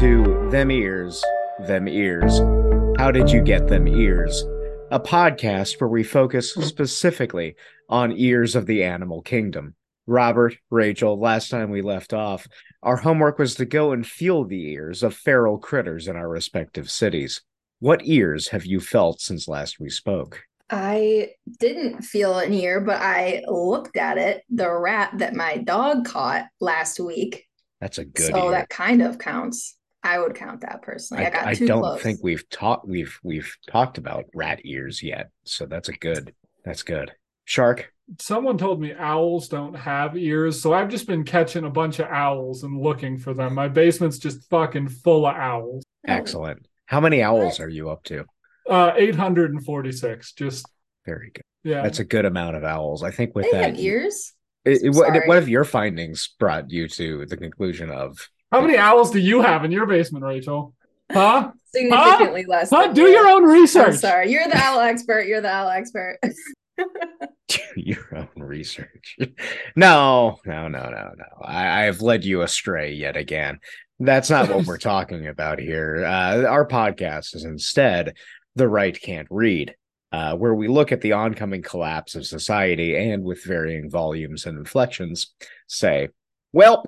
to Them Ears, Them Ears. How did you get them ears? A podcast where we focus specifically on ears of the animal kingdom. Robert, Rachel, last time we left off, our homework was to go and feel the ears of feral critters in our respective cities. What ears have you felt since last we spoke? I didn't feel an ear, but I looked at it, the rat that my dog caught last week. That's a good so ear. that kind of counts. I would count that personally. I, I, got I too don't close. think we've talked we've we've talked about rat ears yet, so that's a good that's good. Shark, Someone told me owls don't have ears, so I've just been catching a bunch of owls and looking for them. My basement's just fucking full of owls. Oh, excellent. How many owls are you up to? Uh 846. Just Very good. yeah. That's a good amount of owls. I think with They that, have ears. It- it- what, what have your findings brought you to the conclusion of? How many owls do you have in your basement, Rachel? Huh? Significantly less. Huh? Do you. your own I'm research. sorry. You're the owl expert. You're the owl expert. Do your own research. no, no, no, no, no. I, I have led you astray yet again. That's not what we're talking about here. Uh, our podcast is instead The Right Can't Read, uh, where we look at the oncoming collapse of society and with varying volumes and inflections say, well,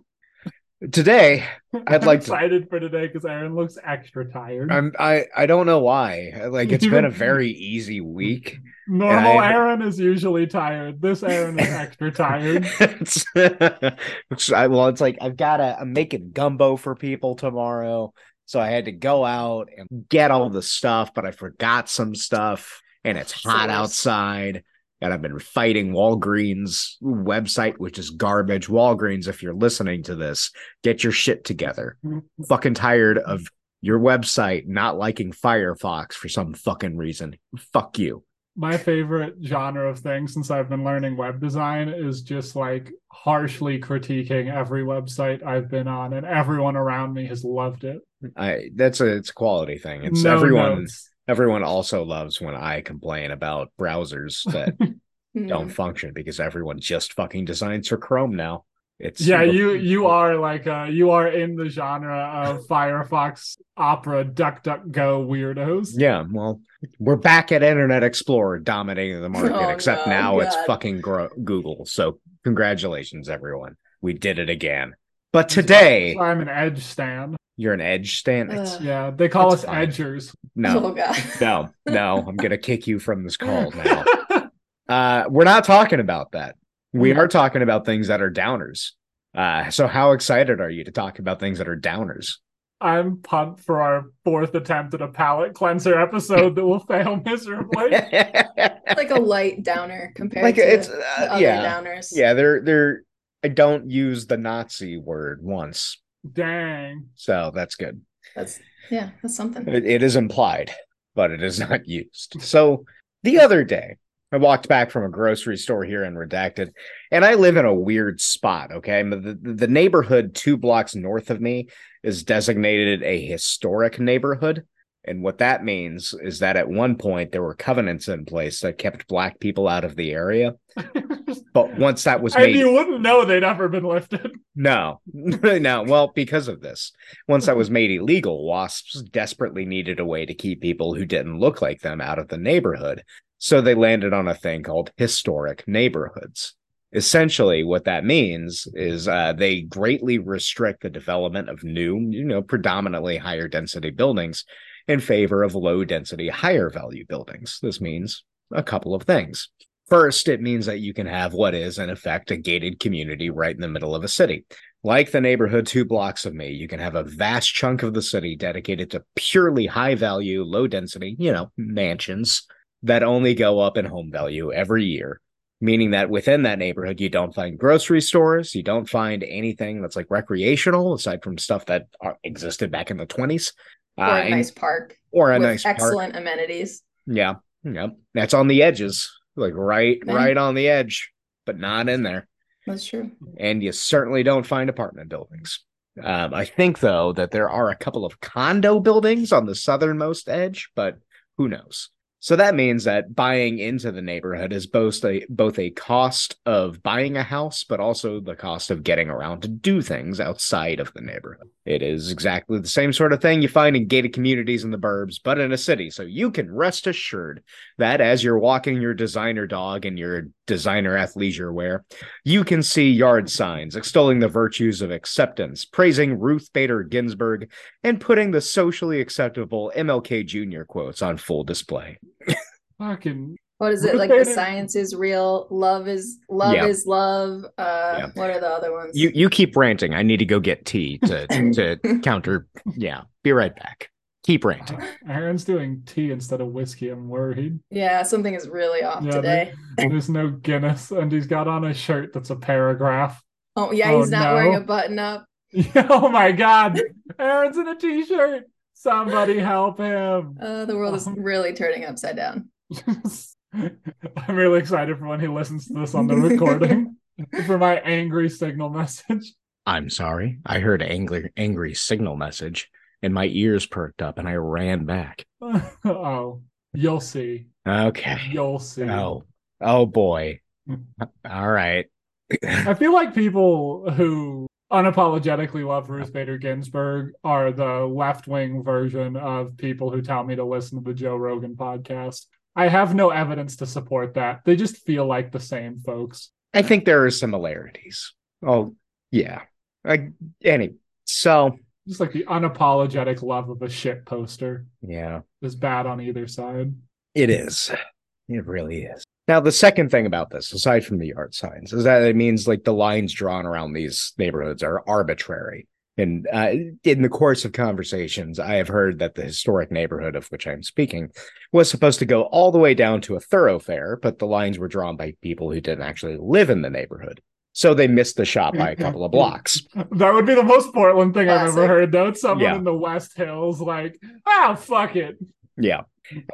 today I'd I'm like to- excited for today because Aaron looks extra tired. I'm I I don't know why. Like it's been a very easy week. Normal I- Aaron is usually tired. This Aaron is extra tired. it's, it's- I, well, it's like I've got to. I'm making gumbo for people tomorrow, so I had to go out and get all the stuff, but I forgot some stuff, and it's hot outside. And I've been fighting Walgreens website, which is garbage. Walgreens, if you're listening to this, get your shit together. Mm-hmm. fucking tired of your website not liking Firefox for some fucking reason. Fuck you. my favorite genre of thing since I've been learning web design is just like harshly critiquing every website I've been on, and everyone around me has loved it. I that's a it's a quality thing. It's No everyone notes. Everyone also loves when I complain about browsers that don't function because everyone just fucking designs for Chrome now. It's Yeah, you you are like uh you are in the genre of Firefox, Opera, DuckDuckGo weirdos. Yeah, well, we're back at Internet Explorer dominating the market, Oh, except no, now it's fucking gro- Google. So, congratulations, everyone. We did it again. But today, I'm an Edge stan. You're an edge stand. Ugh. Yeah, they call us fine. Edgers. No, Oh god. no, no. I'm gonna kick you from this call now. Uh, we're not talking about that. We Hmm. are talking about things that are downers. Uh, so how excited are you to talk about things that are downers? I'm pumped for our fourth attempt at a palate cleanser episode that will fail miserably. It's like a light downer compared like to it's uh, other yeah, downers. yeah. They're they're. I don't use the Nazi word once, Dang. so that's good. That's yeah, that's something. It, it is implied, but it is not used. So the other day, I walked back from a grocery store here in Redacted, and I live in a weird spot. Okay, the, the, the neighborhood two blocks north of me is designated a historic neighborhood. And what that means is that at one point there were covenants in place that kept black people out of the area. But once that was and made, you wouldn't know they'd ever been lifted. no, no. Well, because of this, once that was made illegal, wasps desperately needed a way to keep people who didn't look like them out of the neighborhood. So they landed on a thing called historic neighborhoods. Essentially, what that means is uh, they greatly restrict the development of new, you know, predominantly higher density buildings in favor of low density, higher value buildings. This means a couple of things. First, it means that you can have what is, in effect, a gated community right in the middle of a city. Like the neighborhood two blocks of me, you can have a vast chunk of the city dedicated to purely high value, low density, you know, mansions that only go up in home value every year. Meaning that within that neighborhood, you don't find grocery stores, you don't find anything that's like recreational, aside from stuff that are, existed back in the 20s. Or Uh, a and- nice park or a with nice park. excellent amenities. Yeah. Yeah. That's on the edges, like right, Okay. right on the edge, but not in there. That's true. And you certainly don't find apartment buildings. Um, I think though that there are a couple of condo buildings on the southernmost edge, but who knows? So that means that buying into the neighborhood is both a both a cost of buying a house, but also the cost of getting around to do things outside of the neighborhood. It is exactly the same sort of thing you find in gated communities in the burbs, but in a city. So you can rest assured that as you're walking your designer dog in your designer athleisure wear, you can see yard signs extolling the virtues of acceptance, praising Ruth Bader Ginsburg, and putting the socially acceptable MLK Jr. quotes on full display. Fucking What is it Ruth like? The Bader- science is real. Love is love Yeah. is love. Uh, Yeah. what are the other ones? You you keep ranting. I need to go get tea to to counter. Yeah, be right back. Keep ranting. Aaron's doing tea instead of whiskey. I'm worried. yeah, something is really off Yeah, today. There's no Guinness, and he's got on a shirt that's a paragraph. Oh yeah, Oh, he's not wearing a button up. oh my god, Aaron's in a t-shirt. Somebody help him. Uh, the world is really turning upside down. I'm really excited for when he listens to this on the recording for my angry signal message. I'm sorry. I heard angry angry signal message, and my ears perked up, and I ran back. oh, you'll see. Okay. You'll see. Oh, oh boy. All right. I feel like people who unapologetically love Ruth Bader Ginsburg are the left wing version of people who tell me to listen to the Joe Rogan podcast. I have no evidence to support that. They just feel like the same folks. I think there are similarities. Oh, yeah. I, any so Just like the unapologetic love of a shit poster yeah, is bad on either side. it is. It really is. Now, the second thing about this, aside from the yard signs, is that it means like the lines drawn around these neighborhoods are arbitrary. And uh, in the course of conversations, I have heard that the historic neighborhood of which I'm speaking was supposed to go all the way down to a thoroughfare, but the lines were drawn by people who didn't actually live in the neighborhood. So they missed the shot by a couple of blocks. That would be the most Portland thing I've ever heard, though. It's someone Yeah. in the West Hills, like, oh, fuck it. Yeah.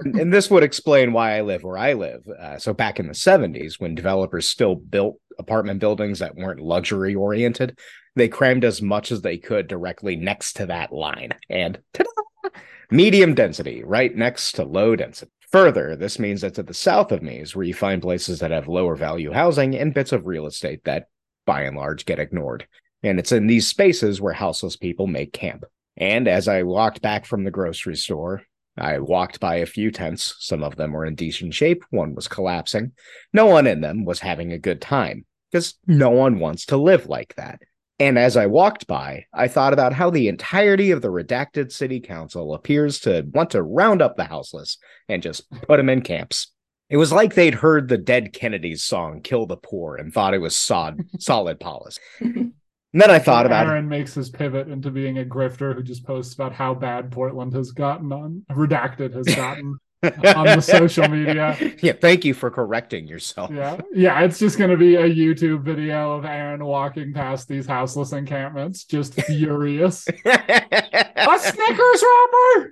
And, and this would explain why I live where I live. Uh, so back in the 70s, when developers still built apartment buildings that weren't luxury oriented, they crammed as much as they could directly next to that line. And ta-da! medium density right next to low density. Further, this means that to the south of me is where you find places that have lower value housing and bits of real estate that, by and large, get ignored. And it's in these spaces where houseless people make camp. And as I walked back from the grocery store, I walked by a few tents. Some of them were in decent shape, one was collapsing. No one in them was having a good time because no one wants to live like that. And as I walked by, I thought about how the entirety of the redacted city council appears to want to round up the houseless and just put them in camps. It was like they'd heard the dead Kennedys song Kill the Poor and thought it was sod, solid policy. And then I thought about Aaron makes his pivot into being a grifter who just posts about how bad Portland has gotten on redacted has gotten on the social media. Yeah, thank you for correcting yourself. Yeah, yeah, it's just gonna be a YouTube video of Aaron walking past these houseless encampments, just furious. a Snickers wrapper.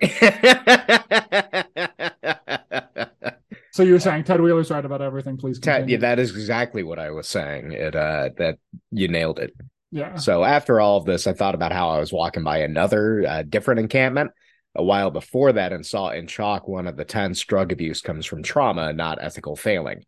So you're saying Ted Wheeler's right about everything? Please continue. yeah, that is exactly what I was saying. It uh that you nailed it. yeah. So after all of this, I thought about how I was walking by another uh, different encampment a while before that and saw in chalk one of the tens drug abuse comes from trauma, not ethical failing.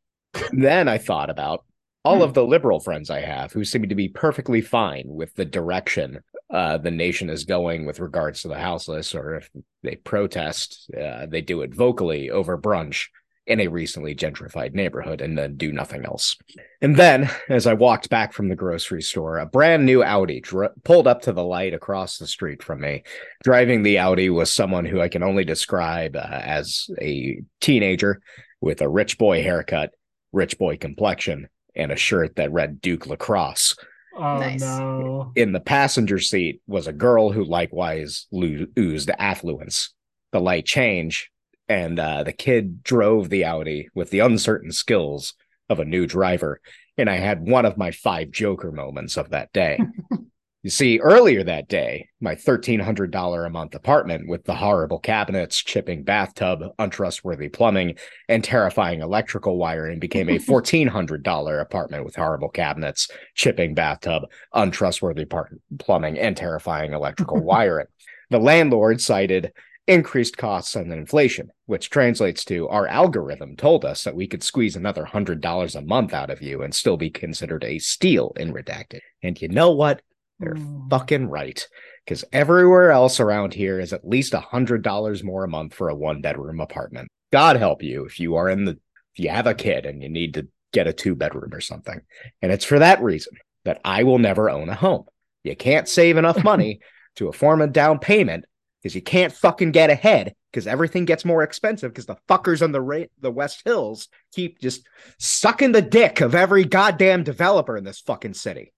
then I thought about all of the liberal friends I have who seem to be perfectly fine with the direction uh, the nation is going with regards to the houseless, or if they protest, uh, they do it vocally over brunch in a recently gentrified neighborhood and then do nothing else. And then, as I walked back from the grocery store, a brand new Audi dr- pulled up to the light across the street from me. Driving the Audi was someone who I can only describe uh, as a teenager with a rich boy haircut, rich boy complexion, and a shirt that read Duke Lacrosse. Oh Nice. no. In the passenger seat was a girl who likewise lo- oozed affluence. The light change, and uh, the kid drove the Audi with the uncertain skills of a new driver. And I had one of my five Joker moments of that day. you see, earlier that day, my $1,300 a month apartment with the horrible cabinets, chipping bathtub, untrustworthy plumbing, and terrifying electrical wiring became a $1,400 apartment with horrible cabinets, chipping bathtub, untrustworthy par- plumbing, and terrifying electrical wiring. The landlord cited increased costs and then inflation, which translates to our algorithm told us that we could squeeze another hundred dollars a month out of you and still be considered a steal in redacted. And you know what? They're Mm. fucking right. Because everywhere else around here is at least a hundred dollars more a month for a one bedroom apartment. God help you if you are in the if you have a kid and you need to get a two bedroom or something. And it's for that reason that I will never own a home. You can't save enough money to afford a down payment because you can't fucking get ahead because everything gets more expensive because the fuckers on the ra- the West Hills keep just sucking the dick of every goddamn developer in this fucking city.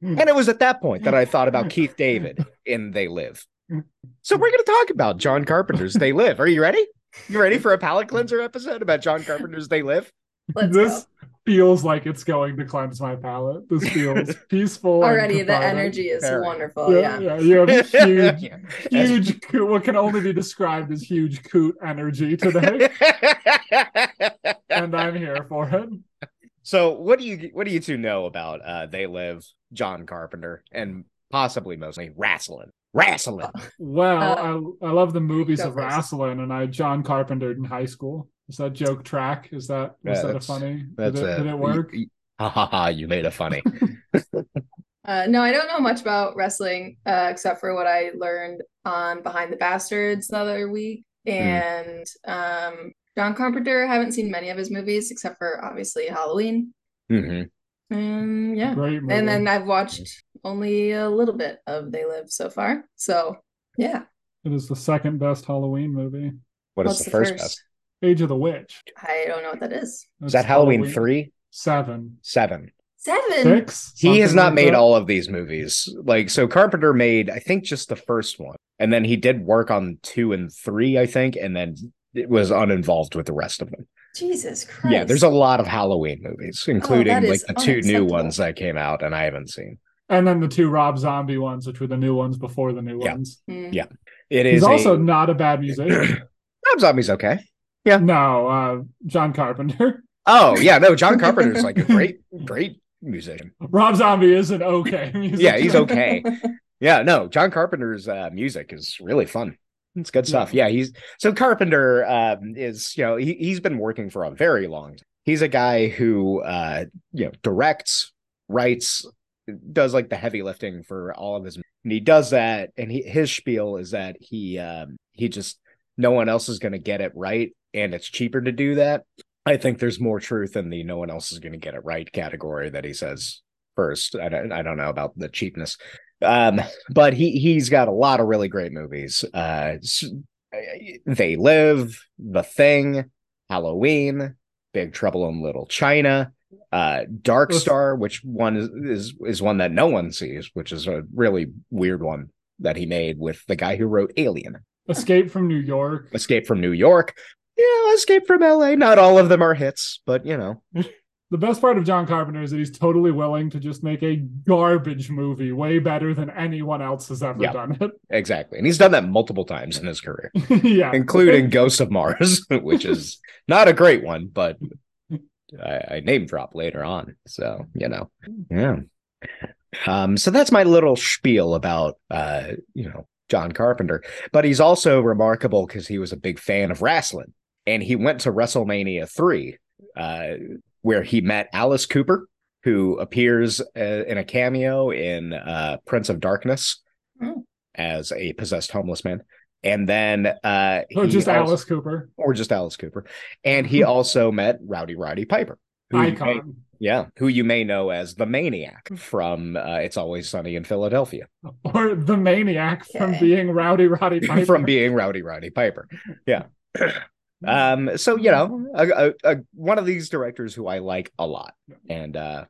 And it was at that point that I thought about Keith David in They Live. So we're going to talk about John Carpenter's They Live. Are you ready? You ready for a palate cleanser episode about John Carpenter's They Live? Let's this go. Feels like it's going to cleanse my palate. This feels peaceful. Already, the energy is Very. wonderful. Yeah, Yeah. yeah, you have huge, huge, coo- what can only be described as huge coot energy today, and I'm here for it. so what do you what do you two know about uh They Live, John Carpenter, and possibly mostly wrestling? Wrestling. Well, Uh, I, I love the movies of wrestling, and I John Carpenter in high school. Is that joke track? Is that was Yeah, that a funny? That's did, it, it. did it work? You- Ha ha ha! You made it funny. Uh, no, I don't know much about wrestling uh, except for what I learned on Behind the Bastards the other week. Hmm. And um, John Carpenter, I haven't seen many of his movies except for obviously Halloween. hmm And yeah. Great movie. And then I've watched only a little bit of They Live so far. So yeah. it is the second best Halloween movie. What is What's the first, best? Age of the Witch. I don't know what that is. Is that Halloween three, Seven, seven? Seven. six. He has not like made that? all of these movies. Like so Carpenter made I think just the first one. And then he did work on 2 and 3 I think and then it was uninvolved with the rest of them. Jesus Christ. Yeah, there's a lot of Halloween movies including that like the two new ones that came out and I haven't seen. And then the two Rob Zombie ones, which were the new ones before the new Yeah. ones. Mm. Yeah. It is He's also a, not a bad musician. Rob Zombie's okay. No, uh, John Carpenter. Oh, yeah, no, John Carpenter's like a great great musician. Rob Zombie is an okay musician. Yeah, he's okay. Yeah, no, John Carpenter's uh, music is really fun. It's good stuff. Yeah, he's so Carpenter um, is you know he he's been working for a very long time. He's a guy who uh, you know directs, writes, does like the heavy lifting for all of his. And he does that, and he, his spiel is that he um, he just no one else is going to get it right, and it's cheaper to do that. I think there's more truth in the no one else is going to get it right category that he says first. I don't I don't know about the cheapness um but he he's got a lot of really great movies uh they live the thing halloween big trouble in little china uh dark star which one is, is is one that no one sees which is a really weird one that he made with the guy who wrote alien Escape from New York. escape from new york yeah escape from la not all of them are hits but you know The best part of John Carpenter is that he's totally willing to just make a garbage movie way better than anyone else has ever Yeah. done it. exactly and he's done that multiple times in his career yeah. including Ghost of Mars, which is not a great one, but I, I name drop later on. So you know, yeah. Um, so that's my little spiel about uh, you know, John Carpenter. But he's also remarkable because he was a big fan of wrestling, and he went to WrestleMania three, uh, where he met Alice Cooper, who appears uh, in a cameo in uh, Prince of Darkness Oh. as a possessed homeless man. And then uh Or just also- Alice Cooper. or just Alice Cooper. And he also met Rowdy Roddy Piper. who you may- Icon. yeah, who you may know as the Maniac from uh, It's Always Sunny in Philadelphia, Or the maniac from Okay. being Rowdy Roddy Piper. from being Rowdy Roddy Piper. Yeah. Um. So you know, a, a, a, one of these directors who I like a lot, and uh,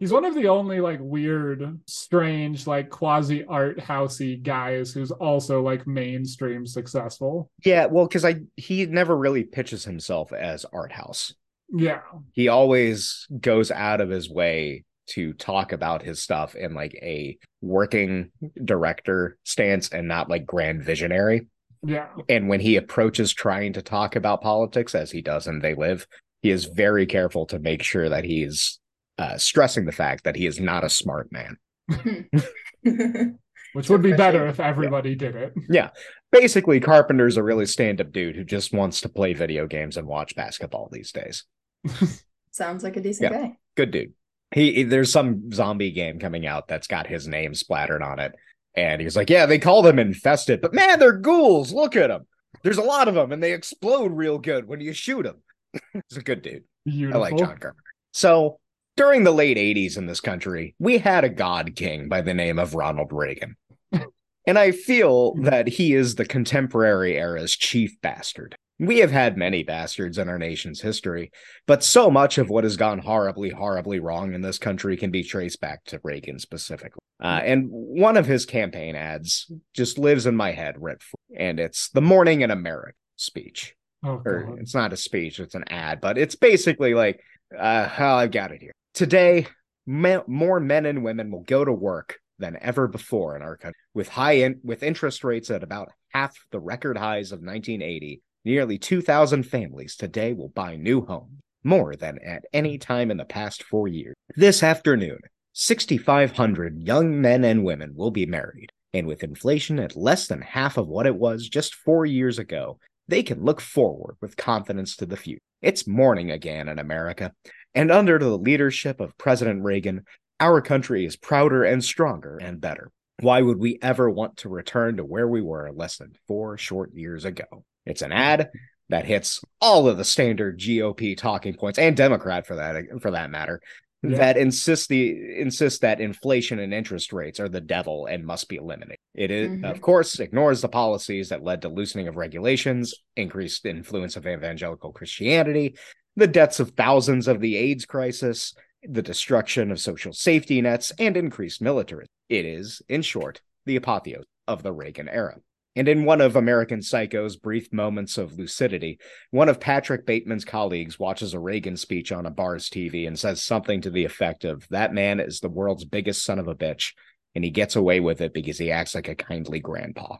He's one of the only like weird, strange, like quasi art housey guys who's also like mainstream successful. yeah, well, because I he never really pitches himself as art house. Yeah. he always goes out of his way to talk about his stuff in like a working director stance and not like grand visionary. Yeah. And when he approaches trying to talk about politics, as he does in They Live, he is very careful to make sure that he's uh, stressing the fact that he is not a smart man. Which would be better if everybody did it. Yeah. Basically Carpenter's a really stand-up dude who just wants to play video games and watch basketball these days. Sounds like a decent Yeah. guy. Good dude. He there's some zombie game coming out that's got his name splattered on it. And he's like, Yeah, they call them infested, but man, they're ghouls. Look at them. There's a lot of them and they explode real good when you shoot them. he's a good dude. Beautiful. I like John Carpenter. So during the late 80s in this country, we had a god king by the name of Ronald Reagan. and I feel that he is the contemporary era's chief bastard. We have had many bastards in our nation's history, but so much of what has gone horribly, horribly wrong in this country can be traced back to Reagan specifically. Uh, and one of his campaign ads just lives in my head, rent free, and it's the Morning in America speech Oh, or it's not a speech, it's an ad, but it's basically like, uh, oh, I've got it here. Today, me- more men and women will go to work than ever before in our country, with high in- with interest rates at about half the record highs of 1980. Nearly 2,000 families today will buy new homes, more than at any time in the past four years. This afternoon, 6,500 young men and women will be married, and with inflation at less than half of what it was just four years ago, they can look forward with confidence to the future. It's morning again in America, and under the leadership of President Reagan, our country is prouder and stronger and better. Why would we ever want to return to where we were less than four short years ago? It's an ad that hits all of the standard GOP talking points and Democrat for that for that matter Yeah. that insists the insist that inflation and interest rates are the devil and must be eliminated. It is, Mhm. of course, ignores the policies that led to loosening of regulations, increased influence of evangelical Christianity, the deaths of thousands of the AIDS crisis, the destruction of social safety nets, and increased militarism. It is, in short, the apotheosis of the Reagan era. And in one of American Psycho's brief moments of lucidity, one of Patrick Bateman's colleagues watches a Reagan speech on a bar's TV and says something to the effect of, That man is the world's biggest son of a bitch, and he gets away with it because he acts like a kindly grandpa.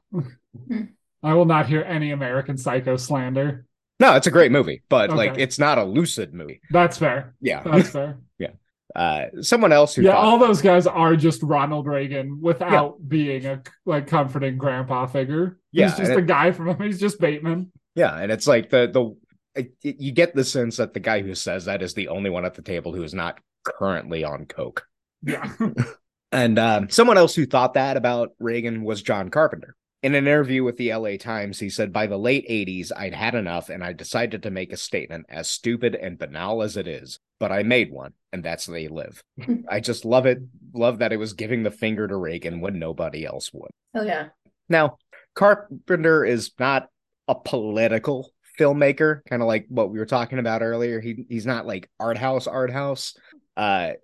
I will not hear any American Psycho slander. No, it's a great movie, but like it's not a lucid movie. That's fair. Yeah. That's fair. Uh, someone else who yeah, thought, all those guys are just Ronald Reagan without being a like comforting grandpa figure. Yeah, He's just a guy from him he's just Bateman. yeah, and it's like the the it, it- you get the sense that the guy who says that is the only one at the table who is not currently on coke. Yeah. And um, someone else who thought that about Reagan was John Carpenter. In an interview with the LA Times, he said, By the late 80s, I'd had enough and I decided to make a statement as stupid and banal as it is. But I made one, and that's they live. I just love it. Love that it was giving the finger to Reagan when nobody else would. Oh yeah. Now, Carpenter is not a political filmmaker, kind of like what we were talking about earlier. He he's not like art house art house. Uh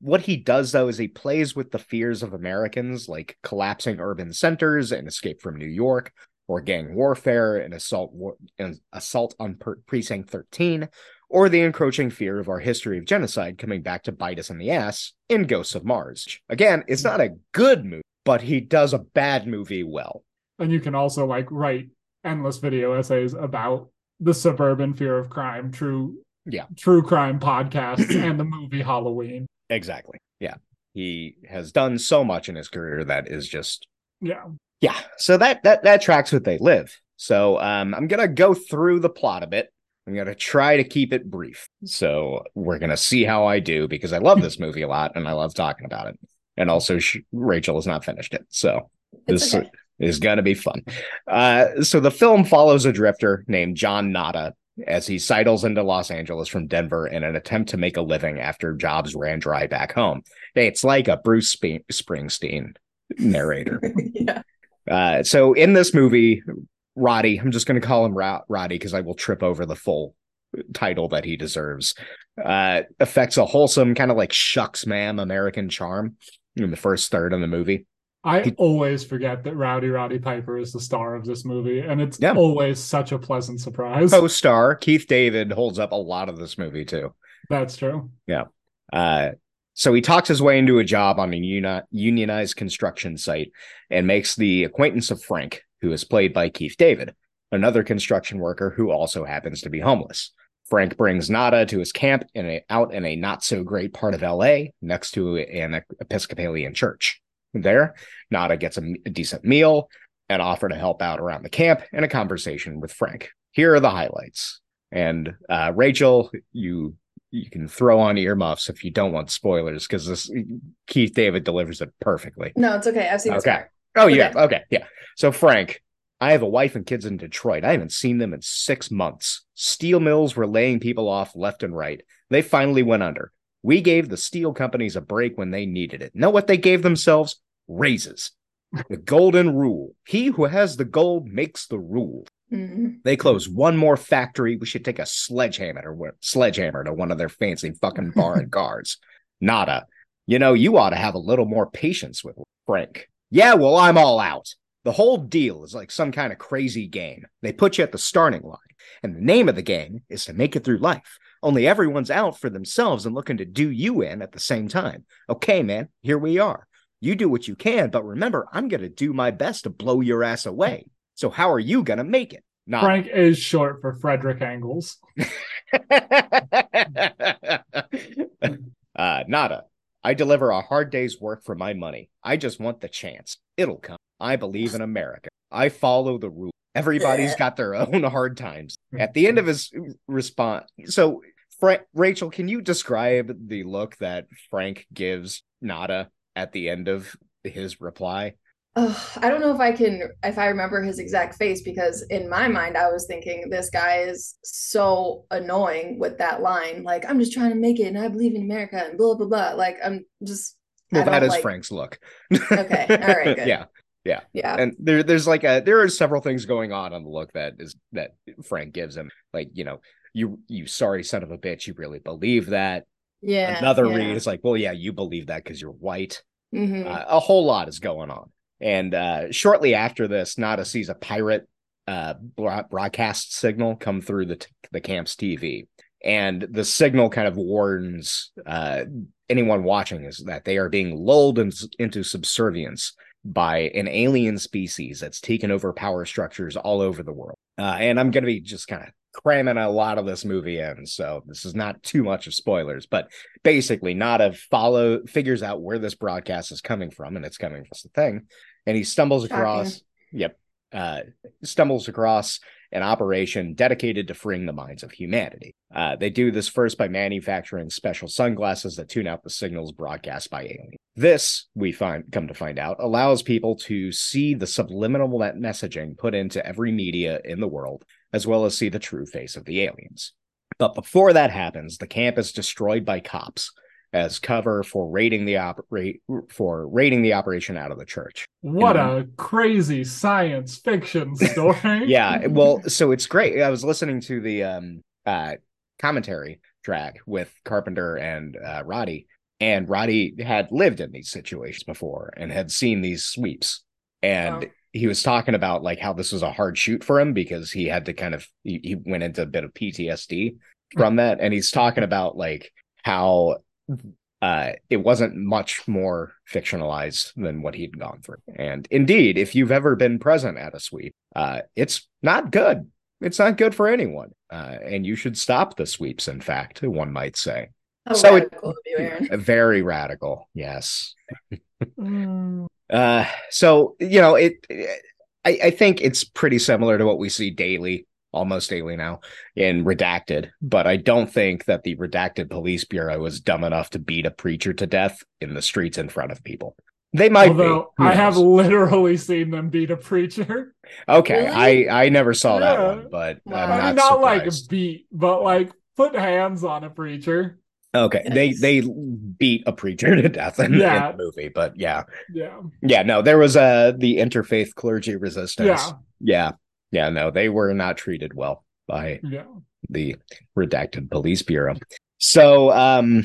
what he does though is he plays with the fears of Americans like collapsing urban centers and escape from New York or gang warfare and assault war- and assault on per- precinct 13 or the encroaching fear of our history of genocide coming back to bite us in the ass in Ghosts of Mars. Again, it's not a good movie, but he does a bad movie well. and you can also like write endless video essays about the suburban fear of crime, true Yeah. true crime podcasts and the movie Halloween. Exactly. Yeah. He has done so much in his career that is just Yeah. yeah. So that that that tracks what they live. So um I'm gonna go through the plot a bit. I'm gonna try to keep it brief. So we're gonna see how I do because I love this movie a lot and I love talking about it. And also, sh- Rachel has not finished it, so It's this okay. is going to be fun. Uh, so the film follows a drifter named John Nada as he sidles into Los Angeles from Denver in an attempt to make a living after jobs ran dry back home. It's like a Bruce Sp- Springsteen narrator. yeah. Uh, so in this movie, Roddy, I'm just going to call him Ro- Roddy because I will trip over the full title that he deserves. Uh, affects a wholesome kind of like shucks, ma'am, American charm in the first third of the movie. I He- always forget that Rowdy Roddy Piper is the star of this movie, and it's Yeah. always such a pleasant surprise. Co-star Keith David holds up a lot of this movie too. That's true. Yeah. Uh, so he talks his way into a job on a uni- unionized construction site and makes the acquaintance of Frank, who is played by Keith David, another construction worker who also happens to be homeless. Frank brings Nada to his camp in a, out in a not so great part of LA next to an Episcopalian church. There, Nada gets a, a decent meal, an offer to help out around the camp, and a conversation with Frank. Here are the highlights. And uh, Rachel, you you can throw on earmuffs if you don't want spoilers because this Keith David delivers it perfectly. No, it's okay. I've seen this. Okay. Oh yeah. Okay. Yeah. So Frank, I have a wife and kids in Detroit. I haven't seen them in six months. Steel mills were laying people off left and right. They finally went under. We gave the steel companies a break when they needed it. Know what they gave themselves? Raises. The golden rule. He who has the gold makes the rule. Mhm. They close one more factory. We should take a sledgehammer to sledgehammer to one of their fancy fucking foreign cars. Nada. You know, you ought to have a little more patience with Frank. Yeah, well, I'm all out. The whole deal is like some kind of crazy game. They put you at the starting line, and the name of the game is to make it through life. Only everyone's out for themselves and looking to do you in at the same time. Okay, man, here we are. You do what you can, but remember, I'm going to do my best to blow your ass away. So how are you going to make it? Not Frank is short for Frederick Engels. uh, nada. I deliver a hard day's work for my money. I just want the chance. It'll come. I believe in America. I follow the rule. Everybody's got their own hard times. Mm-hmm. At the end of his response, so Fra- Rachel, can you describe the look that Frank gives Nada at the end of his reply? Ugh, I don't know if I can if I remember his exact face because in my mind I was thinking this guy is so annoying with that line. Like, I'm just trying to make it and I believe in America and blah blah blah. Like I'm just Well, that is like- Frank's look. Okay, all right, good. yeah. Yeah. Yeah. and there there's like a there are several things going on on the look that is that Frank gives him like you know you you sorry son of a bitch you really believe that Yeah. another yeah. read is like well yeah you believe that because you're white Mhm. uh, a whole lot is going on and uh shortly after this Nada sees a pirate uh broadcast signal come through the t- the camp's TV and the signal kind of warns uh anyone watching is that they are being lulled in, into subservience by an alien species that's taken over power structures all over the world. Uh, and I'm going to be just kind of cramming a lot of this movie in, so this is not too much of spoilers. But basically, Nada follow figures out where this broadcast is coming from, and it's coming from the thing, and he stumbles Shocking. across. Yep, uh, stumbles across an operation dedicated to freeing the minds of humanity. Uh, they do this first by manufacturing special sunglasses that tune out the signals broadcast by aliens. This, we find come to find out, allows people to see the subliminal messaging put into every media in the world, as well as see the true face of the aliens. But before that happens, the camp is destroyed by cops as cover for raiding the operate for raiding the operation out of the church. What Yeah. a crazy science fiction story. yeah well so it's great i was listening to the um uh commentary track with carpenter and uh roddy and roddy had lived in these situations before and had seen these sweeps and Wow. he was talking about like how this was a hard shoot for him because he had to kind of he, he went into a bit of ptsd from that and he's talking about like how uh it wasn't much more fictionalized than what he'd gone through. And indeed if you've ever been present at a sweep uh it's not good. It's not good for anyone. Uh and you should stop the sweeps in fact one might say. How so it- of you, Aaron. very radical yes. Mm, uh so you know it i i think it's pretty similar to what we see daily almost daily now in redacted but i don't think that the redacted police bureau is dumb enough to beat a preacher to death in the streets in front of people they might Although be I have literally seen them beat a preacher. okay Really? i i never saw that one but Wow. i'm I not, mean, not like beat, but like put hands on a preacher. okay they Yes. they beat a preacher to death in, in the movie but yeah Yeah. yeah no there was uh the interfaith clergy resistance Yeah. yeah yeah no they were not treated well by Yeah. the redacted police bureau. So um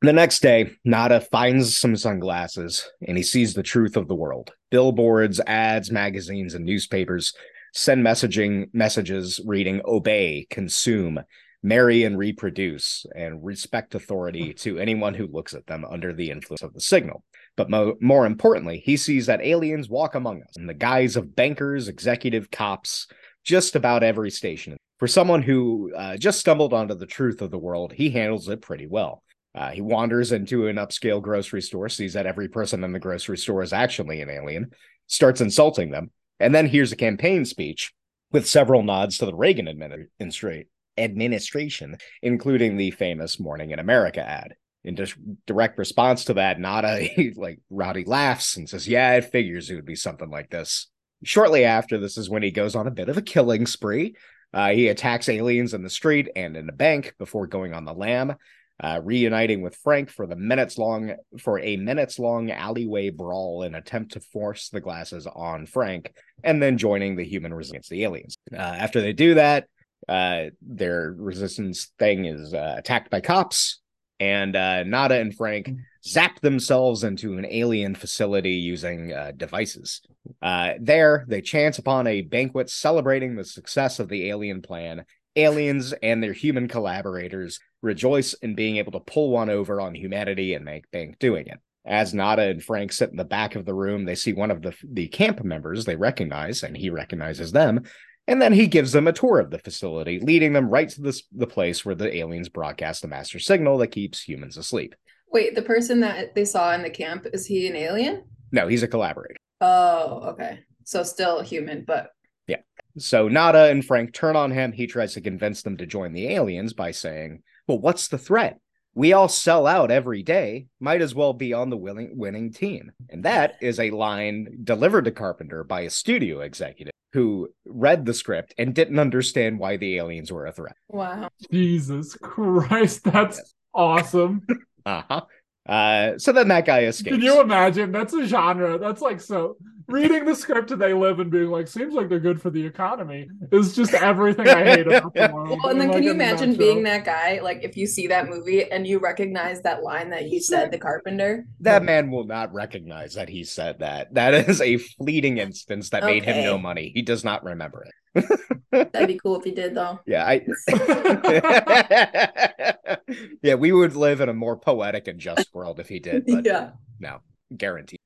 the next day, Nada finds some sunglasses and he sees the truth of the world. Billboards, ads, magazines, and newspapers send messaging messages reading obey, consume, marry and reproduce, and respect authority to anyone who looks at them under the influence of the signal. But mo- more importantly, he sees that aliens walk among us in the guise of bankers, executive cops, just about every station. For someone who uh, just stumbled onto the truth of the world, he handles it pretty well. Uh, he wanders into an upscale grocery store, sees that every person in the grocery store is actually an alien, starts insulting them, And then here's a campaign speech with several nods to the Reagan administra- administration, including the famous Morning in America ad. In dis- direct response to that, Nada, like Rowdy laughs and says, Yeah, it figures it would be something like this. Shortly after, this is when he goes on a bit of a killing spree. Uh, he attacks aliens in the street and in a bank before going on the lam, uh, reuniting with Frank for the minutes long for a minutes long alleyway brawl in attempt to force the glasses on Frank, and then joining the human resistance the aliens. Uh, after they do that, uh, their resistance thing is uh, attacked by cops, and uh, Nada and Frank zap themselves into an alien facility using uh, devices. Uh, there, they chance upon a banquet celebrating the success of the alien plan. Aliens and their human collaborators rejoice in being able to pull one over on humanity and make bank doing it. As Nada and Frank sit in the back of the room, they see one of the, the camp members they recognize, and he recognizes them. And then he gives them a tour of the facility, leading them right to this, the place where the aliens broadcast the master signal that keeps humans asleep. Wait, the person that they saw in the camp, is he an alien? No, he's a collaborator. Oh, okay. So still human, but Yeah. So Nada and Frank turn on him. He tries to convince them to join the aliens by saying, Well, what's the threat? We all sell out every day. Might as well be on the willing, winning team. And that is a line delivered to Carpenter by a studio executive who read the script and didn't understand why the aliens were a threat. wow. Jesus Christ, that's Yes. awesome. Uh-huh. Uh So then that guy escapes. Can you imagine? That's a genre. That's like so. Reading the script and they live and being like, seems like they're good for the economy is just everything I hate about the world. Well, and then Like, can you imagine nutshell. being that guy? Like if you see that movie and you recognize that line that you said, the carpenter. that man will not recognize that he said that. That is a fleeting instance that made him no money. He does not remember it. That'd be cool if he did though. Yeah, I Yeah, we would live in a more poetic and just world if he did, but yeah. no, guaranteed.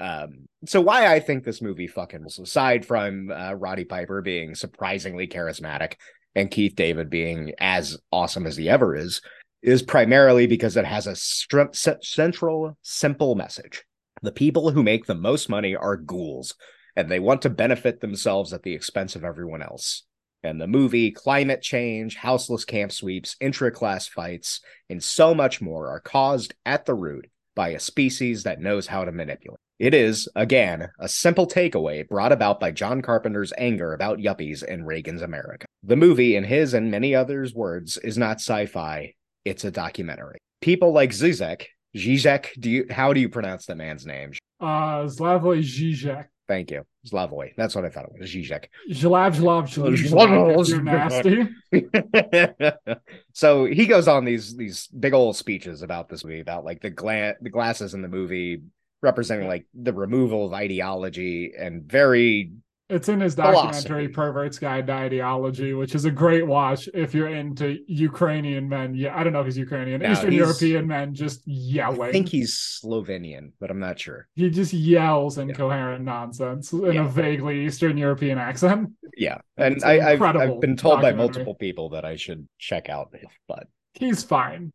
Um, so why I think this movie fucking aside from uh, Roddy Piper being surprisingly charismatic and Keith David being as awesome as he ever is, is primarily because it has a central, simple message. The people who make the most money are ghouls, and they want to benefit themselves at the expense of everyone else. And the movie, climate change, houseless camp sweeps, intra class fights, and so much more are caused at the root by a species that knows how to manipulate. It is, again, a simple takeaway brought about by John Carpenter's anger about yuppies in Reagan's America. The movie, in his and many others' words, is not sci fi, it's a documentary. People like Zizek, Zizek, do you how do you pronounce the man's name? Uh, Slavoj Žižek. Thank you. Slavoj. That's what I thought it was. Zizek. Zhlav, Zhlav, if you're nasty. so he goes on these these big old speeches about this movie about like the gla- the glasses in the movie representing like the removal of ideology and very It's in his Philosophy. documentary Pervert's Guide to Ideology, which is a great watch if you're into Ukrainian men. Yeah, I don't know if he's Ukrainian, No, Eastern he's- European men just yelling I think he's Slovenian, but I'm not sure. he just yells Yeah. incoherent nonsense in Yeah. a vaguely Eastern European accent. Yeah, and It's I, I've, I've been told by multiple people that I should check out, but He's fine.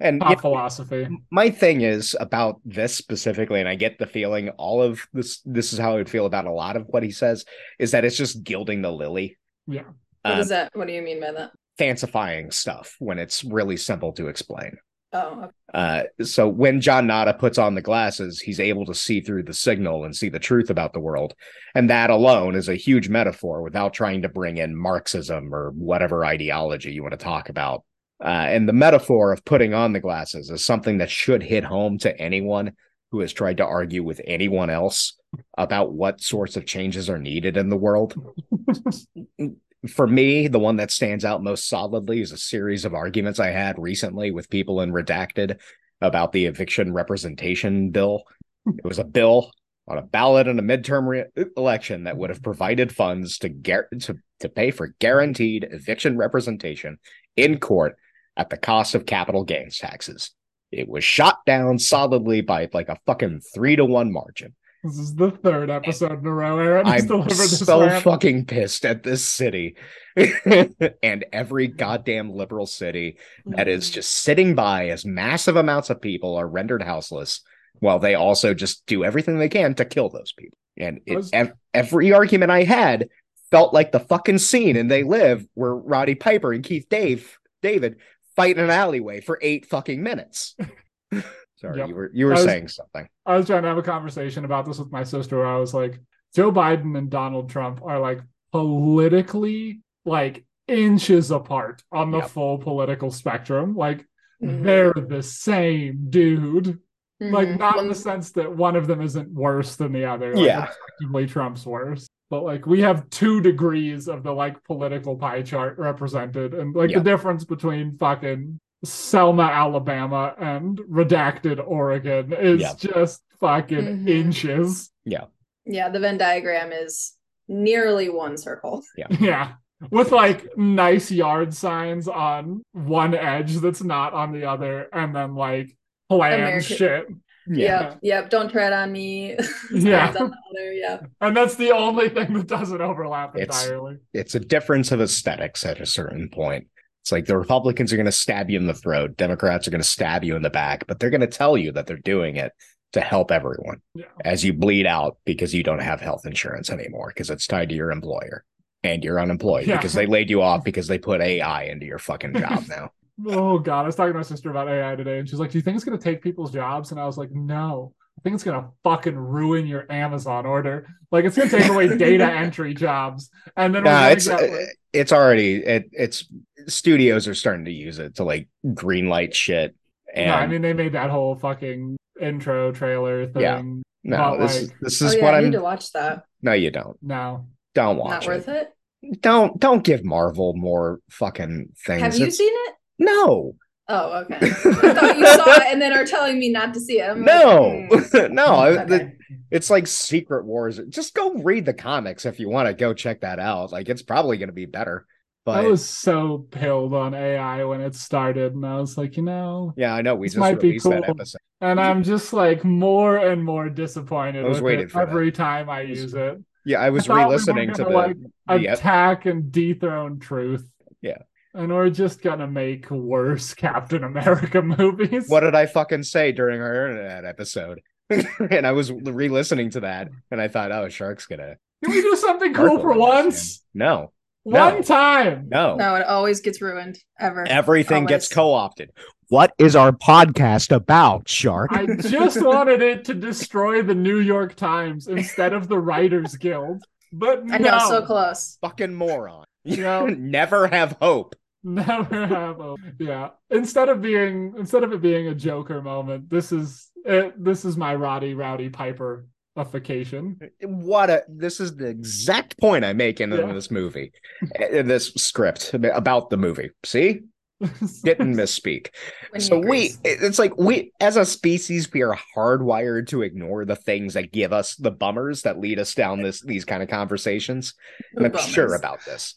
And Pop you know, philosophy. my thing is about this specifically, and I get the feeling all of this. This is how I would feel about a lot of what he says is that it's just gilding the lily. Yeah. What Uh, is that? What do you mean by that? fancifying stuff when it's really simple to explain. Oh, okay. Uh, so when John Nada puts on the glasses, he's able to see through the signal and see the truth about the world. And that alone is a huge metaphor without trying to bring in Marxism or whatever ideology you want to talk about. Uh, and the metaphor of putting on the glasses is something that should hit home to anyone who has tried to argue with anyone else about what sorts of changes are needed in the world for me, the one that stands out most solidly is a series of arguments I had recently with people in Redacted about the eviction representation bill. It was a bill on a ballot in a midterm re- election that would have provided funds to get to, to pay for guaranteed eviction representation in court at the cost of capital gains taxes. It was shot down solidly by like a fucking three to one margin. This is the third episode in a row. Aaron I'm so rant. fucking pissed at this city and every goddamn liberal city that is just sitting by as massive amounts of people are rendered houseless while they also just do everything they can to kill those people. And it, was- ev- every argument I had felt like the fucking scene in They Live where Roddy Piper and Keith Dave David fight in an alleyway for eight fucking minutes. Sorry, Yep. you were you were was- saying something. I was trying to have a conversation about this with my sister where I was like, Joe Biden and Donald Trump are like politically like inches apart on the Yep. full political spectrum. Like Mhm. they're the same dude. Like Mhm. not in the sense that one of them isn't worse than the other. Like, Yeah. objectively Trump's worse. But like we have two degrees of the like political pie chart represented, and like Yeah. the difference between fucking Selma, Alabama, and redacted Oregon is Yeah. just fucking Mhm. inches. yeah, yeah the Venn diagram is nearly one circle. Yeah. Yeah with like nice yard signs on one edge that's not on the other, and then like plan American- shit. Yeah. Yep, yep. Don't tread on me. Yeah. On the yeah. And that's the only thing that doesn't overlap It's- entirely. It's a difference of aesthetics at a certain point. It's like the Republicans are going to stab you in the throat, Democrats are going to stab you in the back, but they're going to tell you that they're doing it to help everyone Yeah. as you bleed out because you don't have health insurance anymore because it's tied to your employer and you're unemployed Yeah. because they laid you off because they put AI into your fucking job now. Oh god, I was talking to my sister about AI today, and she's like, "Do you think it's gonna take people's jobs?" And I was like, "No, I think it's gonna fucking ruin your Amazon order. Like, it's gonna take away data entry jobs, and then we're Nah, it's get, uh, it's already it it's studios are starting to use it to like green light shit. And no, I mean, they made that whole fucking intro trailer thing. Yeah. no, this like- this Oh is yeah, what I I'm need to watch that. no, you don't. No, Don't Not watch worth it. it. Don't don't give Marvel more fucking things. Have you It's- seen it? No, Oh, okay. I thought you saw it and then are telling me not to see it. I'm like, no, hmm. no. Okay. the- it's like Secret Wars. Just go read the comics if you want to go check that out. Like it's probably going to be better. But I was so pilled on AI when it started, and I was like, you know, yeah, I know we just might be released that episode. and I'm just like more and more disappointed I was with waiting it for that. every time I I was- use it. Yeah, I was thought we were re-listening to the, like, the attack and dethrone truth. Yeah. And we're just gonna make worse Captain America movies. what did I fucking say during our internet episode? and I was re-listening to that, and I thought, oh, Shark's gonna Can we do something cool for once? understand. No, One No. time. no, No, it always gets ruined. Ever. everything gets co-opted. What is our podcast about, Shark? I just wanted it to destroy the New York Times instead of the Writers Guild. But I know, no. so close. fucking moron. You know, Never have hope. Never have a yeah. Instead of being instead of it being a Joker moment, this is it, this is my Roddy Rowdy Piper ification. What a this is the exact point I make in, in this movie, eh, in this script about the movie. See, didn't misspeak. When so we it's like we as a species we are hardwired to ignore the things that give us the bummers that lead us down this these kind of conversations and i'm Bummers. sure about this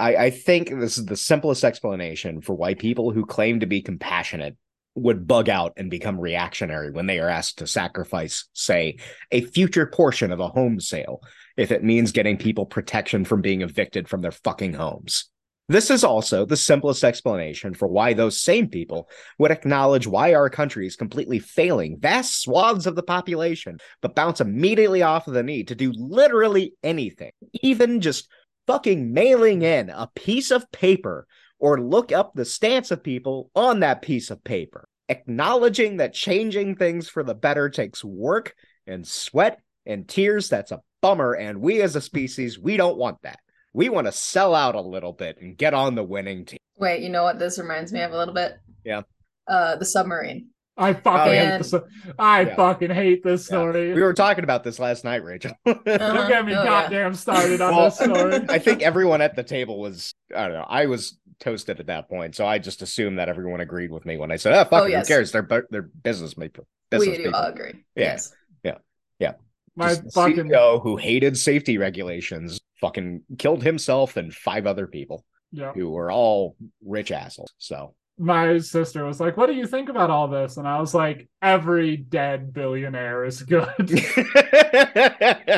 I, I think this is the simplest explanation for why people who claim to be compassionate would bug out and become reactionary when they are asked to sacrifice, say, a future portion of a home sale if it means getting people protection from being evicted from their fucking homes. This is also the simplest explanation for why those same people would acknowledge why our country is completely failing vast swaths of the population, but bounce immediately off of the need to do literally anything, even just fucking mailing in a piece of paper or look up the stance of people on that piece of paper, acknowledging that changing things for the better takes work and sweat and tears. That's a bummer. And we as a species, we don't want that. We want to sell out a little bit and get on the winning team. Wait, you know what this reminds me of a little bit? Yeah. Uh the submarine. I fucking Oh, hate this. I Yeah. fucking hate this Yeah. story. We were talking about this last night, Rachel. Don't get me Oh, yeah. goddamn started on Well, this story. I think everyone at the table was, I don't know, I was toasted at that point. So I just assumed that everyone agreed with me when I said, oh, fuck Oh, it, yes. who cares? They're, they're business people. Business we do people. all agree. Yes. Yeah. Yeah. My Just fucking CEO who hated safety regulations fucking killed himself and five other people yeah. who were all rich assholes. So My sister was like, "What do you think about all this?" And I was like, "Every dead billionaire is good."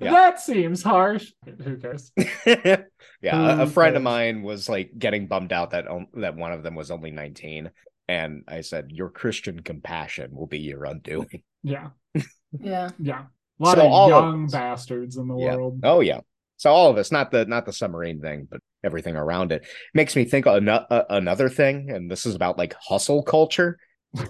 That seems harsh. Who cares? yeah, a, a Who friend of mine was like getting bummed out that on- that one of them was only 19 and I said your Christian compassion will be your undoing. Yeah, Yeah. yeah. A lot So of all young us- bastards in the Yeah. world. Oh yeah. So all of us, not the not the submarine thing, but everything around it, makes me think of uh, another thing, and this is about like hustle culture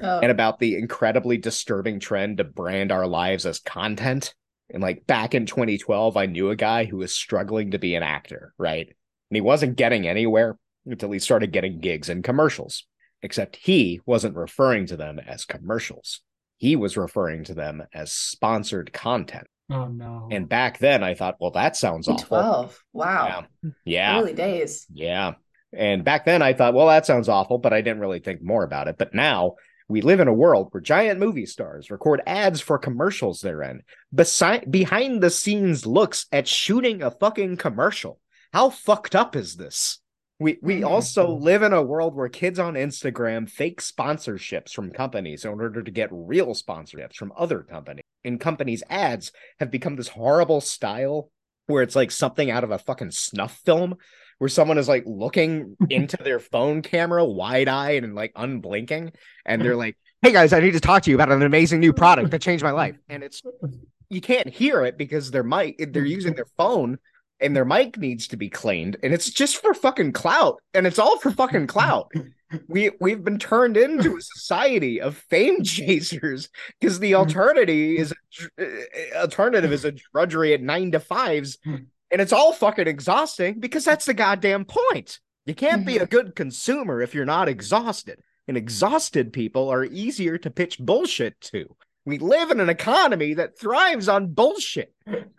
Oh, and about the incredibly disturbing trend to brand our lives as content. And like back in 2012, I knew a guy who was struggling to be an actor, right? And he wasn't getting anywhere until he started getting gigs in commercials. Except he wasn't referring to them as commercials. He was referring to them as sponsored content. Oh no. And back then I thought, well, that sounds awful. 12. Wow. Yeah. Yeah. Early days. Yeah. And back then I thought, well, that sounds awful, but I didn't really think more about it. But now we live in a world where giant movie stars record ads for commercials they're in. Beside behind the scenes looks at shooting a fucking commercial. How fucked up is this? We we Mhm. also live in a world where kids on Instagram fake sponsorships from companies in order to get real sponsorships from other companies. And companies' ads have become this horrible style where it's like something out of a fucking snuff film where someone is like looking into their phone camera wide-eyed and like unblinking and they're like hey guys i need to talk to you about an amazing new product that changed my life and it's you can't hear it because their mic they're using their phone and their mic needs to be cleaned and it's just for fucking clout and it's all for fucking clout. We we've been turned into a society of fame chasers because the alternative is uh, alternative is a drudgery at nine to fives and it's all fucking exhausting because that's the goddamn point. You can't be a good consumer if you're not exhausted and exhausted people are easier to pitch bullshit to we live in an economy that thrives on bullshit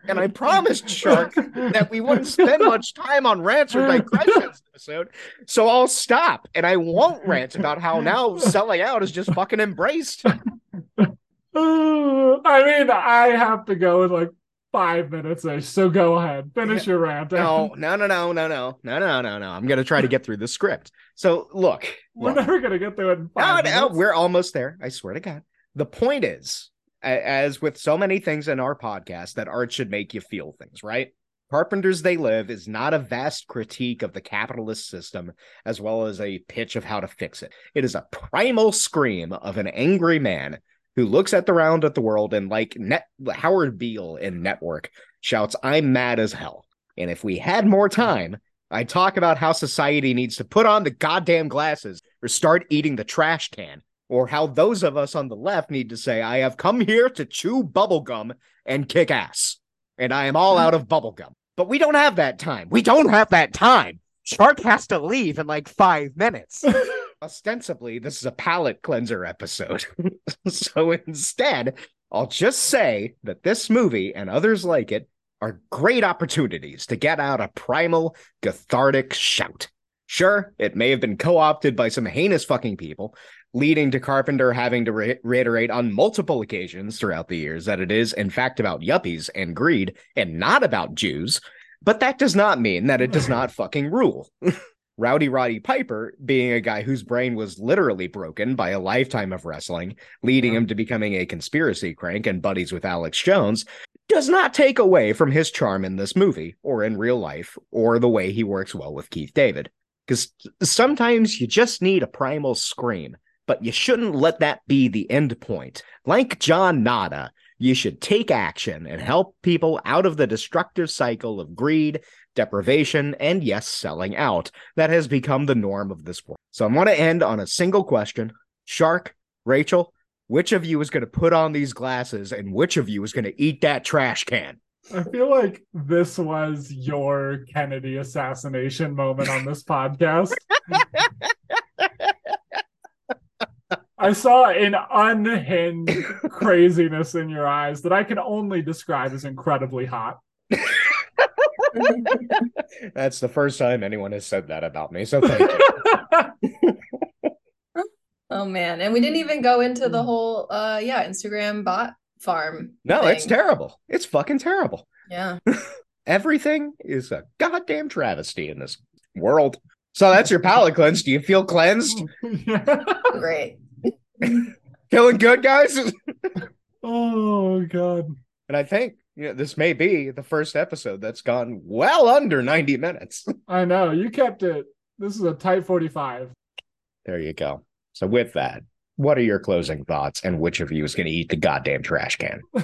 and I promised Shark that we wouldn't spend much time on rants or digressions episode. So I'll stop and I won't rant about how now selling out is just fucking embraced. I mean, I have to go in like five minutes ish. So go ahead, finish your rant. No, no, no, no, no, no, no, no, no, no. I'm gonna try to get through the script. So look, We're look. never gonna get through it No, no, we're almost there. I swear to God. The point is, as with so many things in our podcast, that art should make you feel things, right? Carpenters They Live is not a vast critique of the capitalist system as well as a pitch of how to fix it. It is a primal scream of an angry man who looks at the round at the world and, like Net- Howard Beale in Network, shouts, I'm mad as hell. And if we had more time, I'd talk about how society needs to put on the goddamn glasses or start eating the trash can, or how those of us on the left need to say, I have come here to chew bubblegum and kick ass, and I am all out of bubblegum. But we don't have that time. We don't have that time. Shark has to leave in like five minutes. Ostensibly, this is a palate cleanser episode. so instead, I'll just say that this movie and others like it are great opportunities to get out a primal, cathartic shout. Sure, it may have been co opted by some heinous fucking people, leading to Carpenter having to re- reiterate on multiple occasions throughout the years that it is, in fact, about yuppies and greed and not about Jews. But that does not mean that it does not fucking rule. Rowdy Roddy Piper, being a guy whose brain was literally broken by a lifetime of wrestling, leading him to becoming a conspiracy crank and buddies with Alex Jones, does not take away from his charm in this movie or in real life or the way he works well with Keith David. Because sometimes you just need a primal scream, but you shouldn't let that be the end point. Like John Nada, you should take action and help people out of the destructive cycle of greed, deprivation, and yes, selling out that has become the norm of this world. So I want to end on a single question. Shark, Rachel, which of you is going to put on these glasses and which of you is going to eat that trash can? I feel like this was your Kennedy assassination moment on this podcast. I saw an unhinged craziness in your eyes that I can only describe as incredibly hot. That's the first time anyone has said that about me. So thank you. Oh man. And we didn't even go into the whole uh yeah, Instagram bot farm. No, it's terrible. It's fucking terrible. Yeah. Everything is a goddamn travesty in this world. So that's your palate cleanse. Do you feel cleansed? Great. Feeling good, guys? oh god. And I think you know this may be the first episode that's gone well under 90 minutes. I know. You kept it. This is a tight 45. There you go. So with that, what are your closing thoughts and which of you is going to eat the goddamn trash can?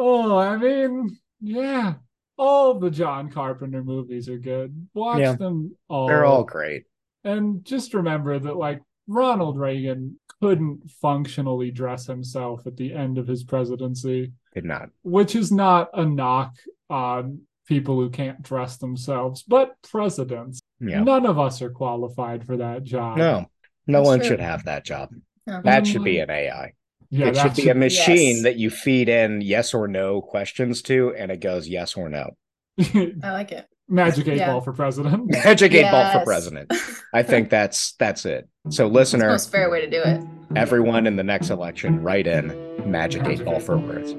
Oh, I mean, yeah. All the John Carpenter movies are good. Watch Yeah. them all. They're all great. And just remember that, like, Ronald Reagan couldn't functionally dress himself at the end of his presidency, Did not. which is not a knock on people who can't dress themselves, but presidents. Yeah. None of us are qualified for that job. No. No That's one true. should have that job. Okay. That should be an AI. Yeah, it should be a machine Yes. that you feed in yes or no questions to, and it goes yes or no. I like it. Magic eight Yeah. ball for president. Magic eight ball for president. I think that's that's it. So, It's the listener, most fair way to do it. everyone in the next election, write in magic eight ball for words.